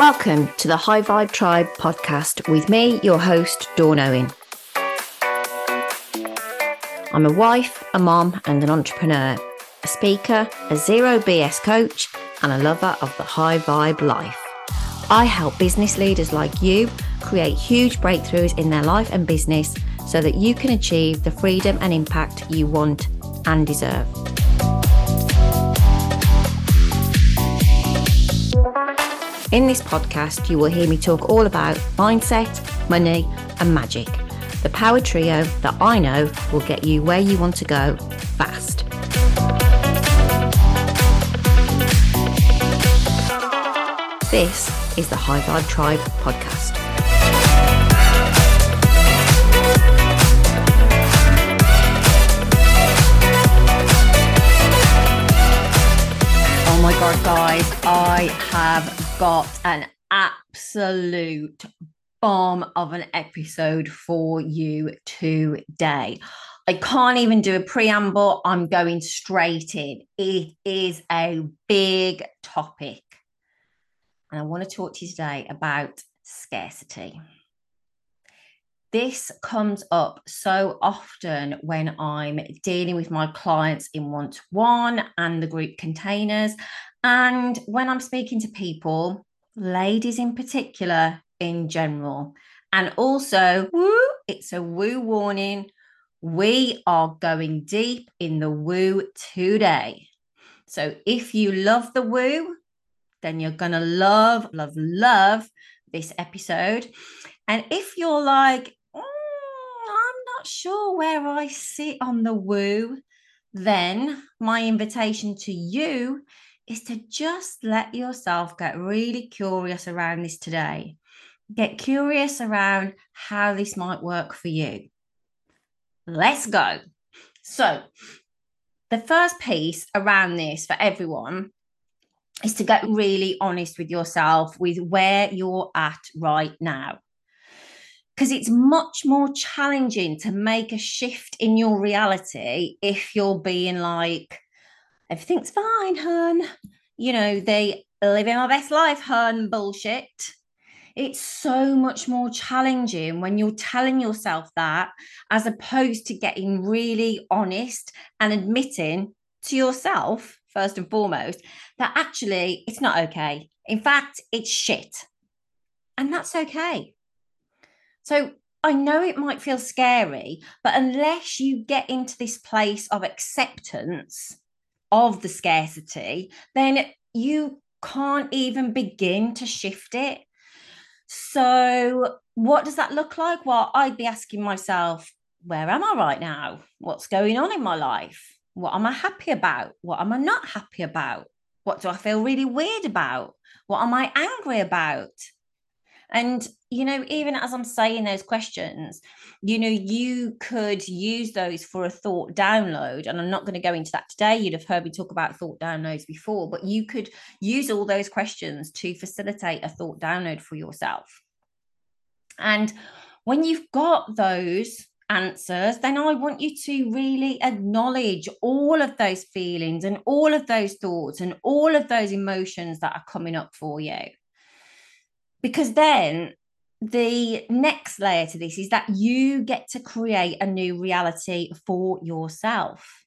Welcome to the High Vibe Tribe podcast with me, your host, Dawn Owen. I'm a wife, a mom, and an entrepreneur, a speaker, a zero BS coach, and a lover of the high vibe life. I help business leaders like you create huge breakthroughs in their life and business so that you can achieve the freedom and impact you want and deserve. In this podcast, you will hear me talk all about mindset, money, and magic. The power trio that I know will get you where you want to go fast. This is the High Vibe Tribe podcast. God, guys, I have got an absolute bomb of an episode for you today. I can't even do a preamble. I'm going straight in. It is a big topic. And I want to talk to you today about scarcity. This comes up so often when I'm dealing with my clients in one to one and the group containers. And when I'm speaking to people, ladies in particular, in general. And also, woo, it's a woo warning. We are going deep in the woo today. So if you love the woo, then you're going to love, love, love this episode. And if you're like, mm, I'm not sure where I sit on the woo, then my invitation to you is to just let yourself get really curious around this today. Get curious around how this might work for you. Let's go. So, the first piece around this for everyone is to get really honest with yourself with where you're at right now because it's much more challenging to make a shift in your reality if you're being like, everything's fine, hun. You know, they living my best life, hun, bullshit. It's so much more challenging when you're telling yourself that as opposed to getting really honest and admitting to yourself, first and foremost, that actually it's not okay. In fact, it's shit. And that's okay. So I know it might feel scary, but unless you get into this place of acceptance of the scarcity, then you can't even begin to shift it. So, what does that look like? Well, I'd be asking myself, where am I right now? What's going on in my life? What am I happy about? What am I not happy about? What do I feel really weird about? What am I angry about? And, you know, even as I'm saying those questions, you know, you could use those for a thought download. And I'm not going to go into that today. You'd have heard me talk about thought downloads before, but you could use all those questions to facilitate a thought download for yourself. And when you've got those answers, then I want you to really acknowledge all of those feelings and all of those thoughts and all of those emotions that are coming up for you because then the next layer to this is that you get to create a new reality for yourself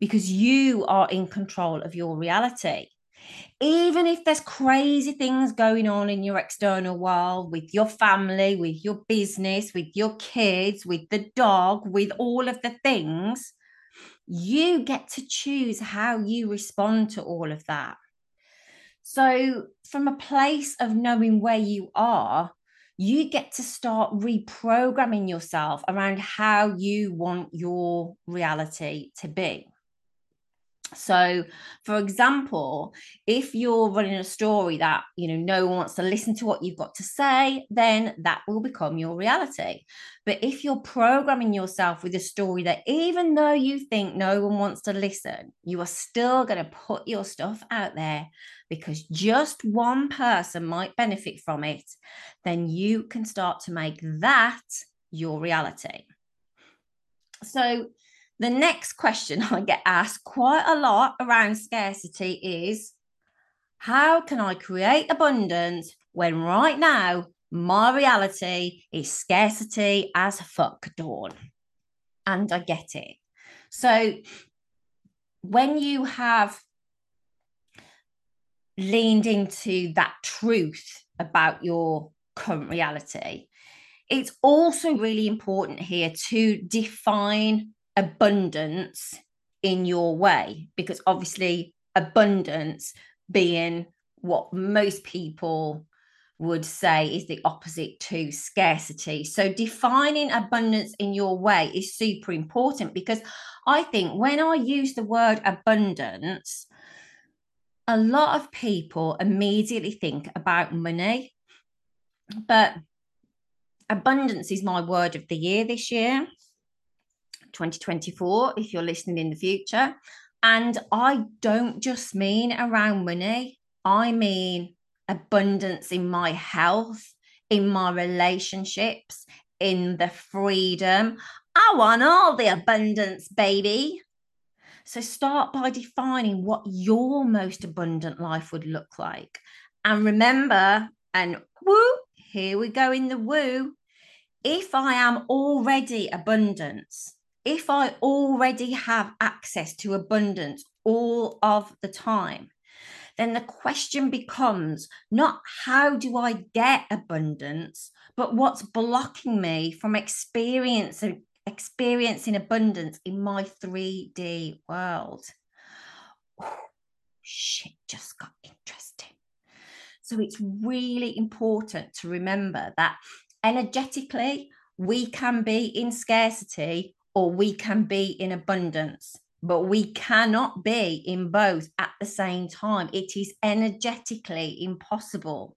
because you are in control of your reality. Even if there's crazy things going on in your external world with your family, with your business, with your kids, with the dog, with all of the things, you get to choose how you respond to all of that. So, from a place of knowing where you are, you get to start reprogramming yourself around how you want your reality to be. So, for example, if you're running a story that you know no one wants to listen to what you've got to say, then that will become your reality. But if you're programming yourself with a story that even though you think no one wants to listen, you are still going to put your stuff out there because just one person might benefit from it, then you can start to make that your reality. So, the next question I get asked quite a lot around scarcity is How can I create abundance when right now my reality is scarcity as fuck, Dawn? And I get it. So when you have leaned into that truth about your current reality, it's also really important here to define abundance in your way because obviously abundance being what most people would say is the opposite to scarcity. So, defining abundance in your way is super important because I think when I use the word abundance, a lot of people immediately think about money. But abundance is my word of the year this year, 2024, if you're listening in the future. And I don't just mean around money, I mean abundance in my health, in my relationships, in the freedom. I want all the abundance, baby. So start by defining what your most abundant life would look like. And remember, and woo, here we go in the woo. If I am already abundance, if I already have access to abundance all of the time, then the question becomes not how do I get abundance, but what's blocking me from experiencing experiencing abundance in my 3D world. Oh, shit just got interesting. So it's really important to remember that energetically we can be in scarcity or we can be in abundance but we cannot be in both at the same time. It is energetically impossible.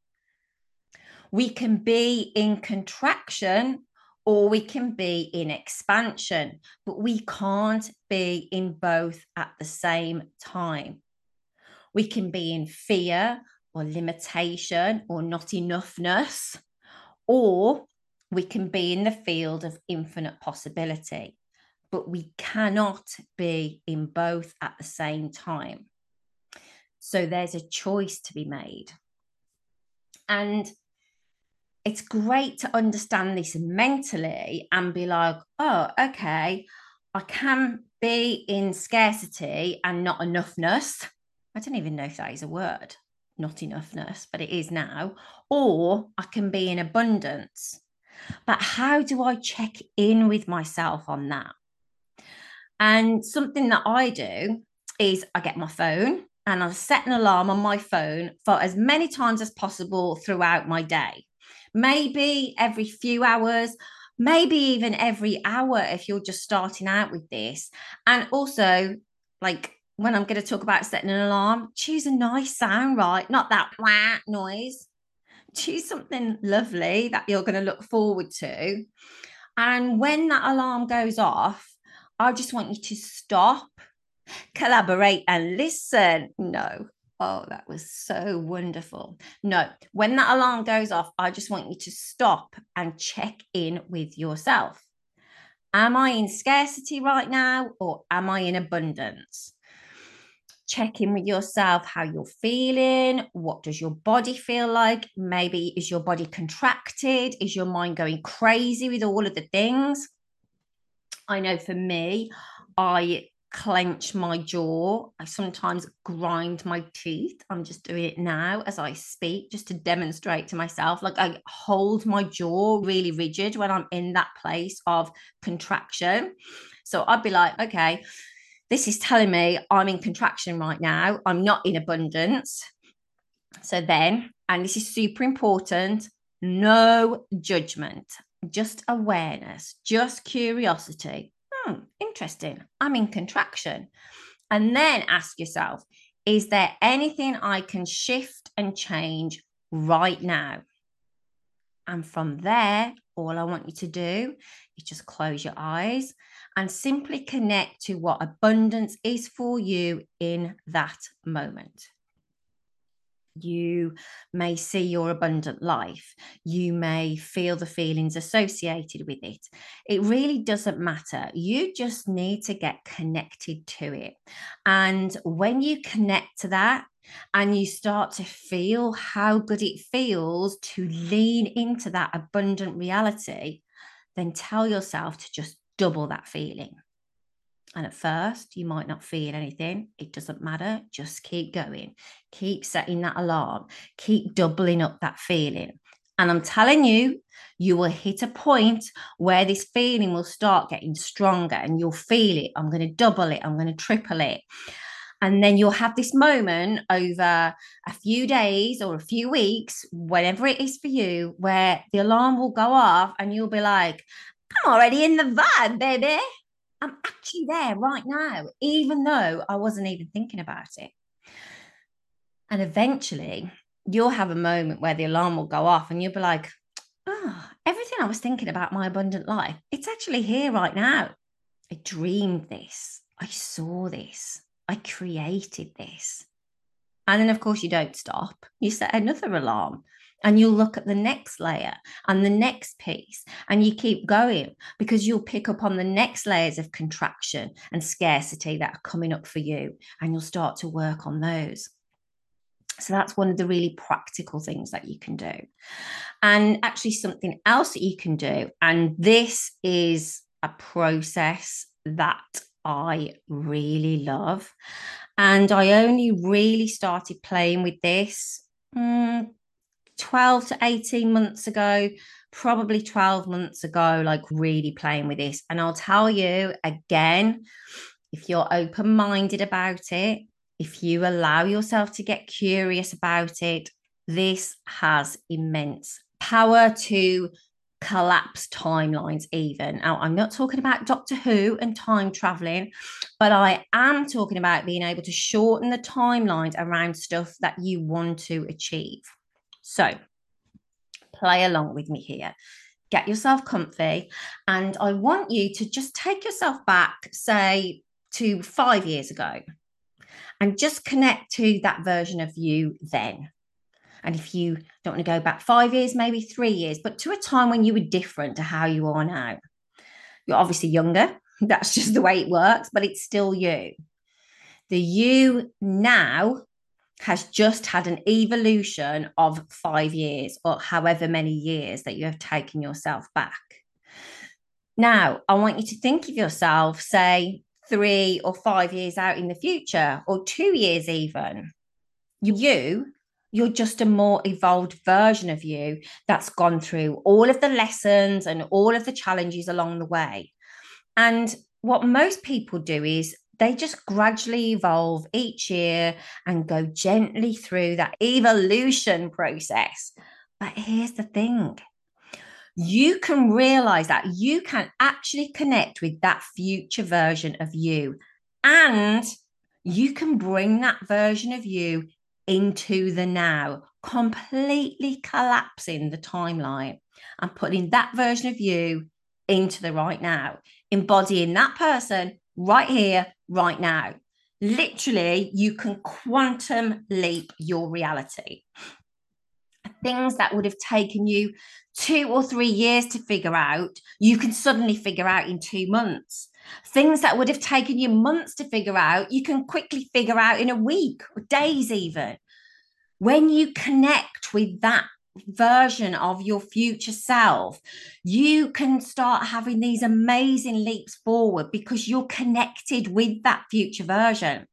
We can be in contraction or we can be in expansion, but we can't be in both at the same time. We can be in fear or limitation or not enoughness, or we can be in the field of infinite possibility but we cannot be in both at the same time. So there's a choice to be made. And it's great to understand this mentally and be like, oh, okay, I can be in scarcity and not enoughness. I don't even know if that is a word, not enoughness, but it is now. Or I can be in abundance. But how do I check in with myself on that? And something that I do is I get my phone and I set an alarm on my phone for as many times as possible throughout my day. Maybe every few hours, maybe even every hour if you're just starting out with this. And also, like when I'm going to talk about setting an alarm, choose a nice sound, right? Not that wah noise. Choose something lovely that you're going to look forward to. And when that alarm goes off, I just want you to stop, collaborate, and listen. No. Oh, that was so wonderful. No, when that alarm goes off, I just want you to stop and check in with yourself. Am I in scarcity right now or am I in abundance? Check in with yourself how you're feeling. What does your body feel like? Maybe is your body contracted? Is your mind going crazy with all of the things? I know for me, I clench my jaw. I sometimes grind my teeth. I'm just doing it now as I speak, just to demonstrate to myself. Like I hold my jaw really rigid when I'm in that place of contraction. So I'd be like, okay, this is telling me I'm in contraction right now. I'm not in abundance. So then, and this is super important no judgment just awareness, just curiosity. Hmm, interesting. I'm in contraction. And then ask yourself, is there anything I can shift and change right now? And from there, all I want you to do is just close your eyes and simply connect to what abundance is for you in that moment. You may see your abundant life. You may feel the feelings associated with it. It really doesn't matter. You just need to get connected to it. And when you connect to that, and you start to feel how good it feels to lean into that abundant reality, then tell yourself to just double that feeling. And at first, you might not feel anything. It doesn't matter. Just keep going. Keep setting that alarm. Keep doubling up that feeling. And I'm telling you, you will hit a point where this feeling will start getting stronger and you'll feel it. I'm going to double it. I'm going to triple it. And then you'll have this moment over a few days or a few weeks, whatever it is for you, where the alarm will go off and you'll be like, I'm already in the van, baby. I'm actually there right now, even though I wasn't even thinking about it. And eventually, you'll have a moment where the alarm will go off and you'll be like, oh, everything I was thinking about my abundant life, it's actually here right now. I dreamed this. I saw this. I created this. And then, of course, you don't stop. You set another alarm and you'll look at the next layer and the next piece and you keep going because you'll pick up on the next layers of contraction and scarcity that are coming up for you and you'll start to work on those so that's one of the really practical things that you can do and actually something else that you can do and this is a process that I really love. And I only really started playing with this mm, 12 to 18 months ago, probably 12 months ago, like really playing with this. And I'll tell you again, if you're open minded about it, if you allow yourself to get curious about it, this has immense power to collapse timelines even. Now i'm not talking about doctor who and time traveling but i am talking about being able to shorten the timelines around stuff that you want to achieve. So play along with me here. Get yourself comfy and i want you to just take yourself back say to 5 years ago and just connect to that version of you then and if you don't want to go back five years, maybe three years, but to a time when you were different to how you are now. You're obviously younger. That's just the way it works, but it's still you. The you now has just had an evolution of five years or however many years that you have taken yourself back. Now, I want you to think of yourself, say, three or five years out in the future, or two years even. You you're just a more evolved version of you that's gone through all of the lessons and all of the challenges along the way. And what most people do is they just gradually evolve each year and go gently through that evolution process. But here's the thing you can realize that you can actually connect with that future version of you. And you can bring that version of you into the now, completely collapsing the timeline and putting that version of you into the right now, embodying that person right here, right now. Literally, you can quantum leap your reality. Things that would have taken you two or three years to figure out, you can suddenly figure out in two months. Things that would have taken you months to figure out, you can quickly figure out in a week or days, even. When you connect with that version of your future self, you can start having these amazing leaps forward because you're connected with that future version.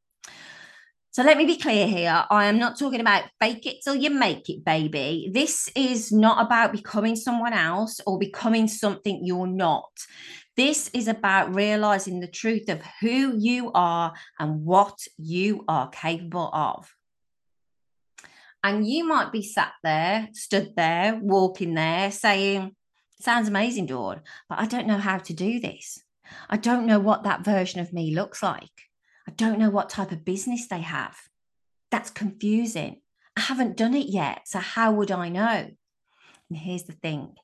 So let me be clear here. I am not talking about fake it till you make it, baby. This is not about becoming someone else or becoming something you're not. This is about realizing the truth of who you are and what you are capable of. And you might be sat there, stood there, walking there, saying, Sounds amazing, Dawn, but I don't know how to do this. I don't know what that version of me looks like. I don't know what type of business they have. That's confusing. I haven't done it yet. So, how would I know? And here's the thing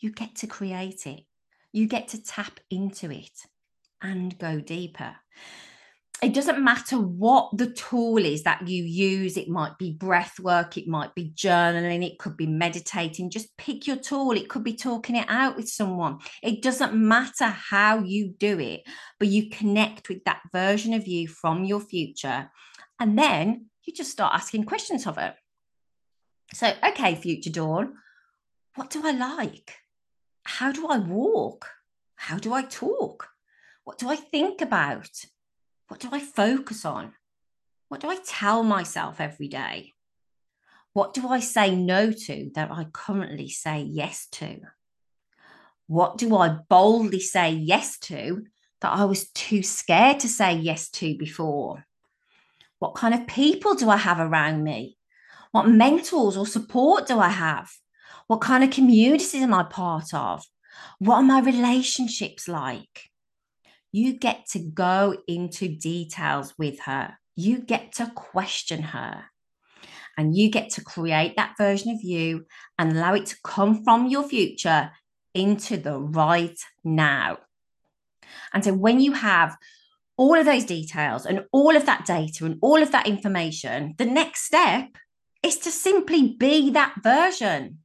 you get to create it, you get to tap into it and go deeper it doesn't matter what the tool is that you use. It might be breath work, it might be journaling, it could be meditating. Just pick your tool. It could be talking it out with someone. It doesn't matter how you do it, but you connect with that version of you from your future. And then you just start asking questions of it. So, okay, future Dawn, what do I like? How do I walk? How do I talk? What do I think about? What do I focus on? What do I tell myself every day? What do I say no to that I currently say yes to? What do I boldly say yes to that I was too scared to say yes to before? What kind of people do I have around me? What mentors or support do I have? What kind of communities am I part of? What are my relationships like? You get to go into details with her. You get to question her. And you get to create that version of you and allow it to come from your future into the right now. And so when you have all of those details and all of that data and all of that information, the next step is to simply be that version.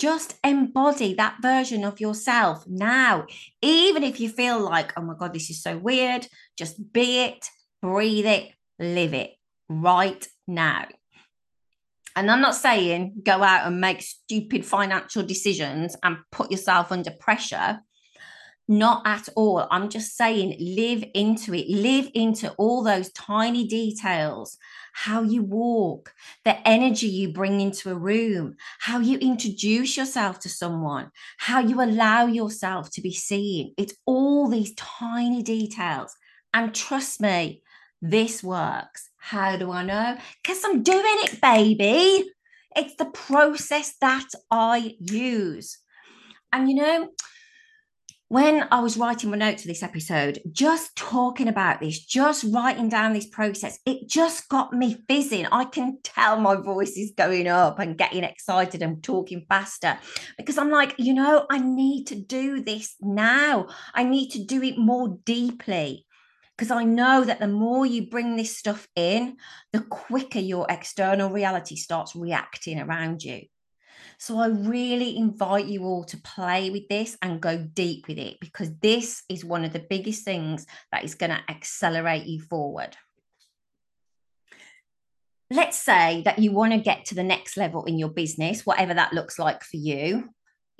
Just embody that version of yourself now. Even if you feel like, oh my God, this is so weird, just be it, breathe it, live it right now. And I'm not saying go out and make stupid financial decisions and put yourself under pressure. Not at all. I'm just saying live into it, live into all those tiny details how you walk, the energy you bring into a room, how you introduce yourself to someone, how you allow yourself to be seen. It's all these tiny details. And trust me, this works. How do I know? Because I'm doing it, baby. It's the process that I use. And you know, when I was writing my notes for this episode, just talking about this, just writing down this process, it just got me fizzing. I can tell my voice is going up and getting excited and talking faster because I'm like, you know, I need to do this now. I need to do it more deeply because I know that the more you bring this stuff in, the quicker your external reality starts reacting around you. So I really invite you all to play with this and go deep with it because this is one of the biggest things that is going to accelerate you forward. Let's say that you want to get to the next level in your business, whatever that looks like for you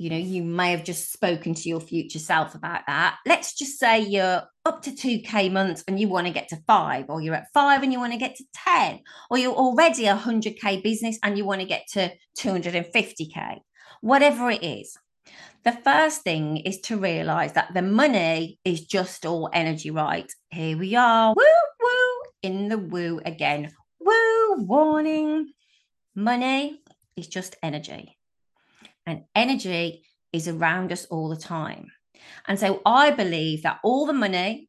you know, you may have just spoken to your future self about that. Let's just say you're up to 2K months and you want to get to five, or you're at five and you want to get to 10, or you're already a 100K business and you want to get to 250K, whatever it is. The first thing is to realize that the money is just all energy, right? Here we are, woo, woo, in the woo again. Woo, warning. Money is just energy and energy is around us all the time. And so I believe that all the money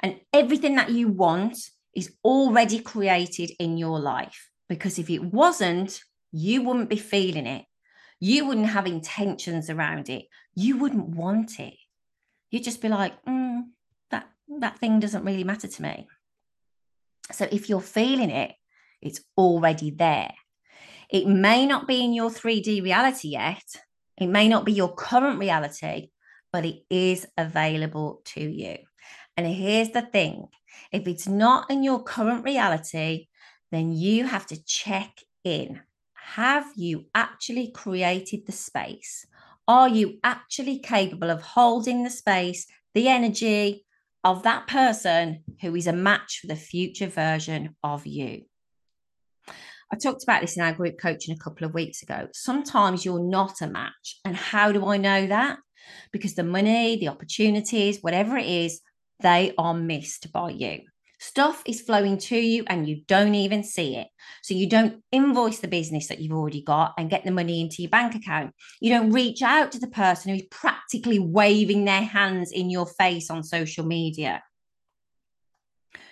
and everything that you want is already created in your life. Because if it wasn't, you wouldn't be feeling it. You wouldn't have intentions around it. You wouldn't want it. You'd just be like, mm, that, that thing doesn't really matter to me. So if you're feeling it, it's already there. It may not be in your 3D reality yet, it may not be your current reality, but it is available to you. And here's the thing if it's not in your current reality, then you have to check in. Have you actually created the space? Are you actually capable of holding the space, the energy of that person who is a match for the future version of you? I talked about this in our group coaching a couple of weeks ago. Sometimes you're not a match. And how do I know that? Because the money, the opportunities, whatever it is, they are missed by you. Stuff is flowing to you and you don't even see it. So you don't invoice the business that you've already got and get the money into your bank account. You don't reach out to the person who's practically waving their hands in your face on social media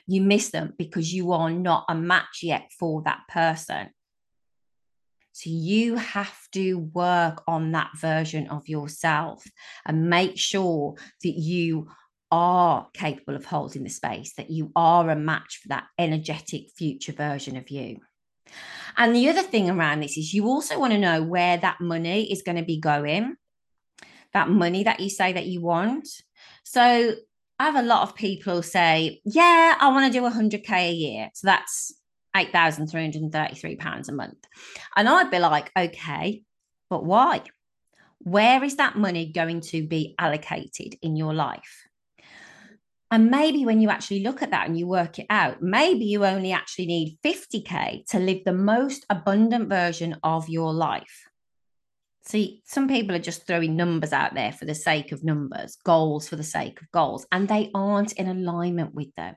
you miss them because you are not a match yet for that person. So you have to work on that version of yourself and make sure that you are capable of holding the space, that you are a match for that energetic future version of you. And the other thing around this is you also want to know where that money is going to be going, that money that you say that you want. So I have a lot of people say, yeah, I want to do 100K a year. So that's £8,333 a month. And I'd be like, okay, but why? Where is that money going to be allocated in your life? And maybe when you actually look at that and you work it out, maybe you only actually need 50K to live the most abundant version of your life. See, some people are just throwing numbers out there for the sake of numbers, goals for the sake of goals, and they aren't in alignment with them.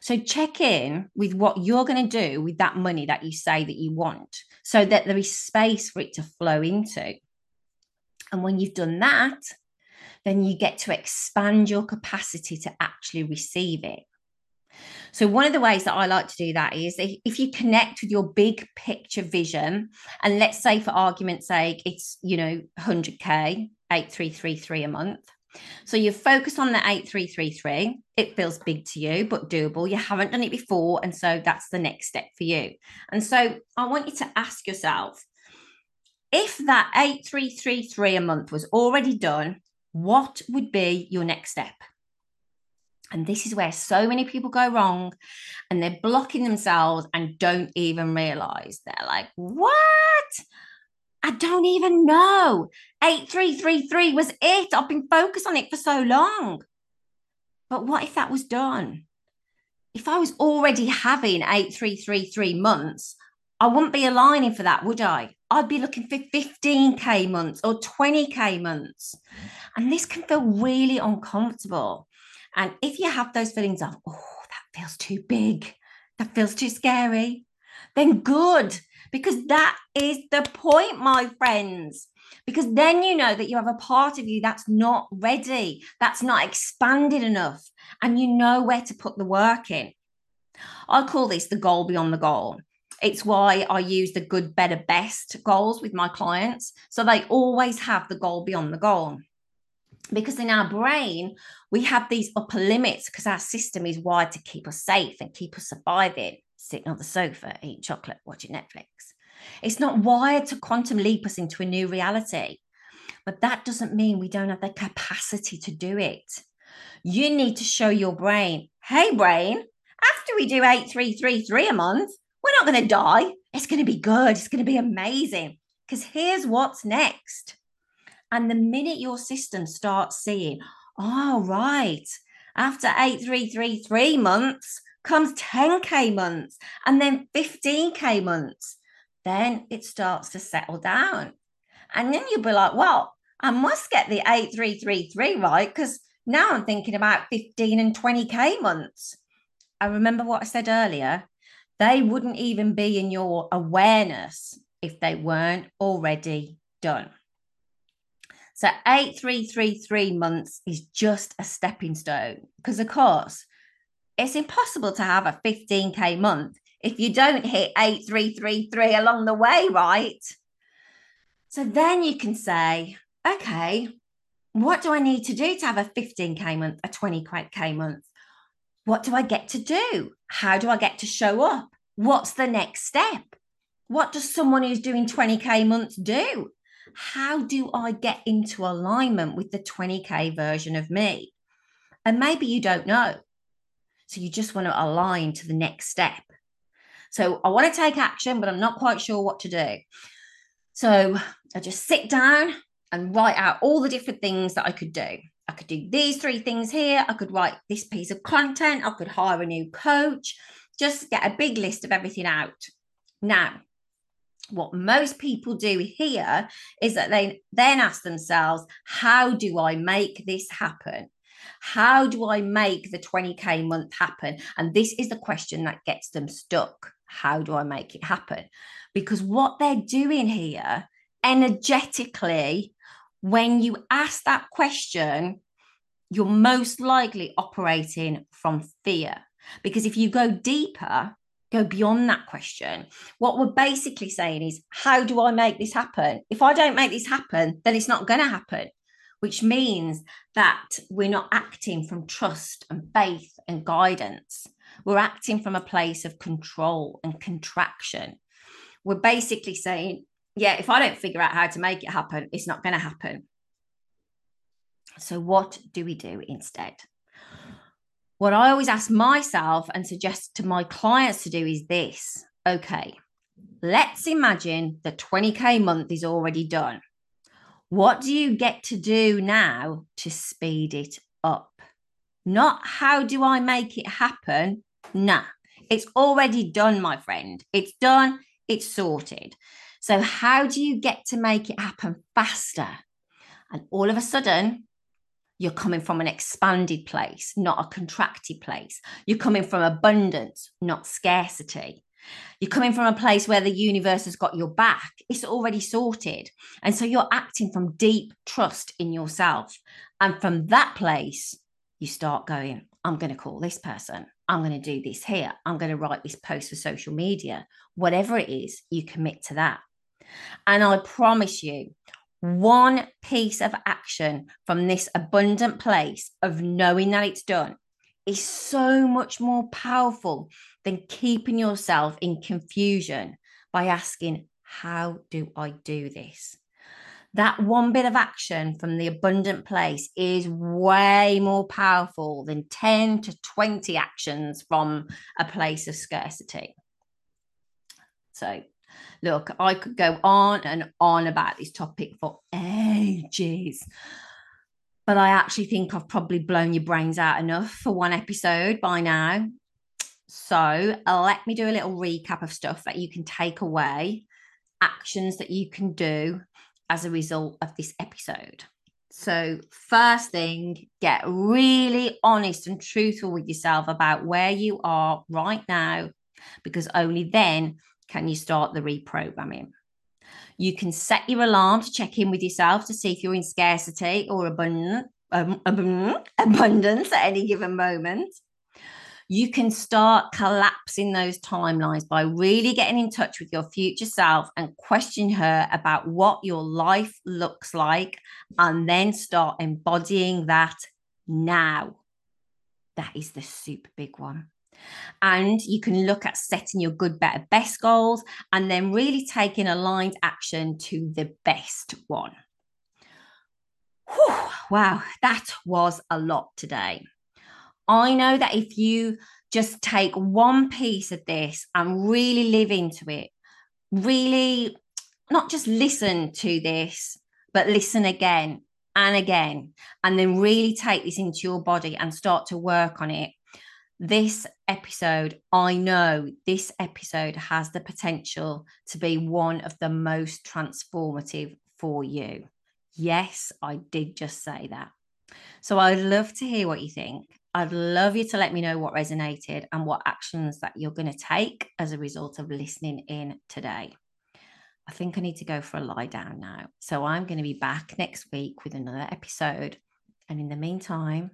So check in with what you're going to do with that money that you say that you want so that there is space for it to flow into. And when you've done that, then you get to expand your capacity to actually receive it. So, one of the ways that I like to do that is if you connect with your big picture vision, and let's say for argument's sake, it's, you know, 100K, 8333 a month. So you focus on the 8333. It feels big to you, but doable. You haven't done it before. And so that's the next step for you. And so I want you to ask yourself if that 8333 a month was already done, what would be your next step? And this is where so many people go wrong and they're blocking themselves and don't even realize. They're like, what? I don't even know. 8333 was it. I've been focused on it for so long. But what if that was done? If I was already having 8333 months, I wouldn't be aligning for that, would I? I'd be looking for 15K months or 20K months. Mm. And this can feel really uncomfortable. And if you have those feelings of, oh, that feels too big, that feels too scary, then good, because that is the point, my friends. Because then you know that you have a part of you that's not ready, that's not expanded enough, and you know where to put the work in. I call this the goal beyond the goal. It's why I use the good, better, best goals with my clients. So they always have the goal beyond the goal. Because in our brain, we have these upper limits because our system is wired to keep us safe and keep us surviving, sitting on the sofa, eating chocolate, watching Netflix. It's not wired to quantum leap us into a new reality. But that doesn't mean we don't have the capacity to do it. You need to show your brain, hey, brain, after we do 8333 a month, we're not going to die. It's going to be good. It's going to be amazing. Because here's what's next. And the minute your system starts seeing, oh, right, after 8333 months comes 10K months and then 15K months, then it starts to settle down. And then you'll be like, well, I must get the 8333 right because now I'm thinking about 15 and 20K months. I remember what I said earlier they wouldn't even be in your awareness if they weren't already done. So 8333 months is just a stepping stone because, of course, it's impossible to have a 15K month if you don't hit 8333 along the way, right? So then you can say, okay, what do I need to do to have a 15K month, a 20K month? What do I get to do? How do I get to show up? What's the next step? What does someone who's doing 20K months do? How do I get into alignment with the 20K version of me? And maybe you don't know. So you just want to align to the next step. So I want to take action, but I'm not quite sure what to do. So I just sit down and write out all the different things that I could do. I could do these three things here. I could write this piece of content. I could hire a new coach. Just get a big list of everything out. Now, what most people do here is that they then ask themselves, how do I make this happen? How do I make the 20K month happen? And this is the question that gets them stuck. How do I make it happen? Because what they're doing here energetically when you ask that question, you're most likely operating from fear. Because if you go deeper, go beyond that question, what we're basically saying is, how do I make this happen? If I don't make this happen, then it's not going to happen, which means that we're not acting from trust and faith and guidance. We're acting from a place of control and contraction. We're basically saying, yeah, if I don't figure out how to make it happen, it's not going to happen. So, what do we do instead? What I always ask myself and suggest to my clients to do is this okay, let's imagine the 20K month is already done. What do you get to do now to speed it up? Not how do I make it happen? Nah, it's already done, my friend. It's done, it's sorted. So, how do you get to make it happen faster? And all of a sudden, you're coming from an expanded place, not a contracted place. You're coming from abundance, not scarcity. You're coming from a place where the universe has got your back. It's already sorted. And so you're acting from deep trust in yourself. And from that place, you start going, I'm going to call this person. I'm going to do this here. I'm going to write this post for social media. Whatever it is, you commit to that. And I promise you, one piece of action from this abundant place of knowing that it's done is so much more powerful than keeping yourself in confusion by asking, How do I do this? That one bit of action from the abundant place is way more powerful than 10 to 20 actions from a place of scarcity. So, look, I could go on and on about this topic for ages but I actually think I've probably blown your brains out enough for one episode by now. So let me do a little recap of stuff that you can take away, actions that you can do as a result of this episode. So, first thing, get really honest and truthful with yourself about where you are right now, because only then can you start the reprogramming. You can set your alarm to check in with yourself to see if you're in scarcity or abundant, um, abundance at any given moment. You can start collapsing those timelines by really getting in touch with your future self and question her about what your life looks like, and then start embodying that now. That is the super big one. And you can look at setting your good, better, best goals and then really taking aligned action to the best one. Whew, wow, that was a lot today. I know that if you just take one piece of this and really live into it, really not just listen to this, but listen again and again, and then really take this into your body and start to work on it this episode, I know this episode has the potential to be one of the most transformative for you. Yes, I did just say that. So I'd love to hear what you think. I'd love you to let me know what resonated and what actions that you're going to take as a result of listening in today. I think I need to go for a lie down now. So I'm going to be back next week with another episode. And in the meantime,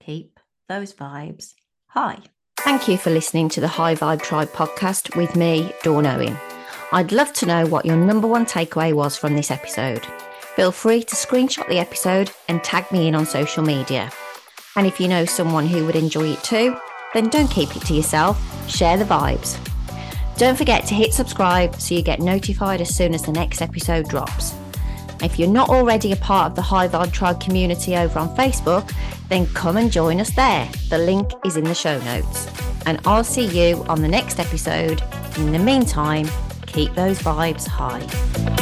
keep those vibes high. Thank you for listening to the High Vibe Tribe podcast with me, Dawn Owen. I'd love to know what your number one takeaway was from this episode. Feel free to screenshot the episode and tag me in on social media. And if you know someone who would enjoy it too, then don't keep it to yourself, share the vibes. Don't forget to hit subscribe so you get notified as soon as the next episode drops. If you're not already a part of the High Vibe Tribe community over on Facebook, then come and join us there. The link is in the show notes. And I'll see you on the next episode. In the meantime, keep those vibes high.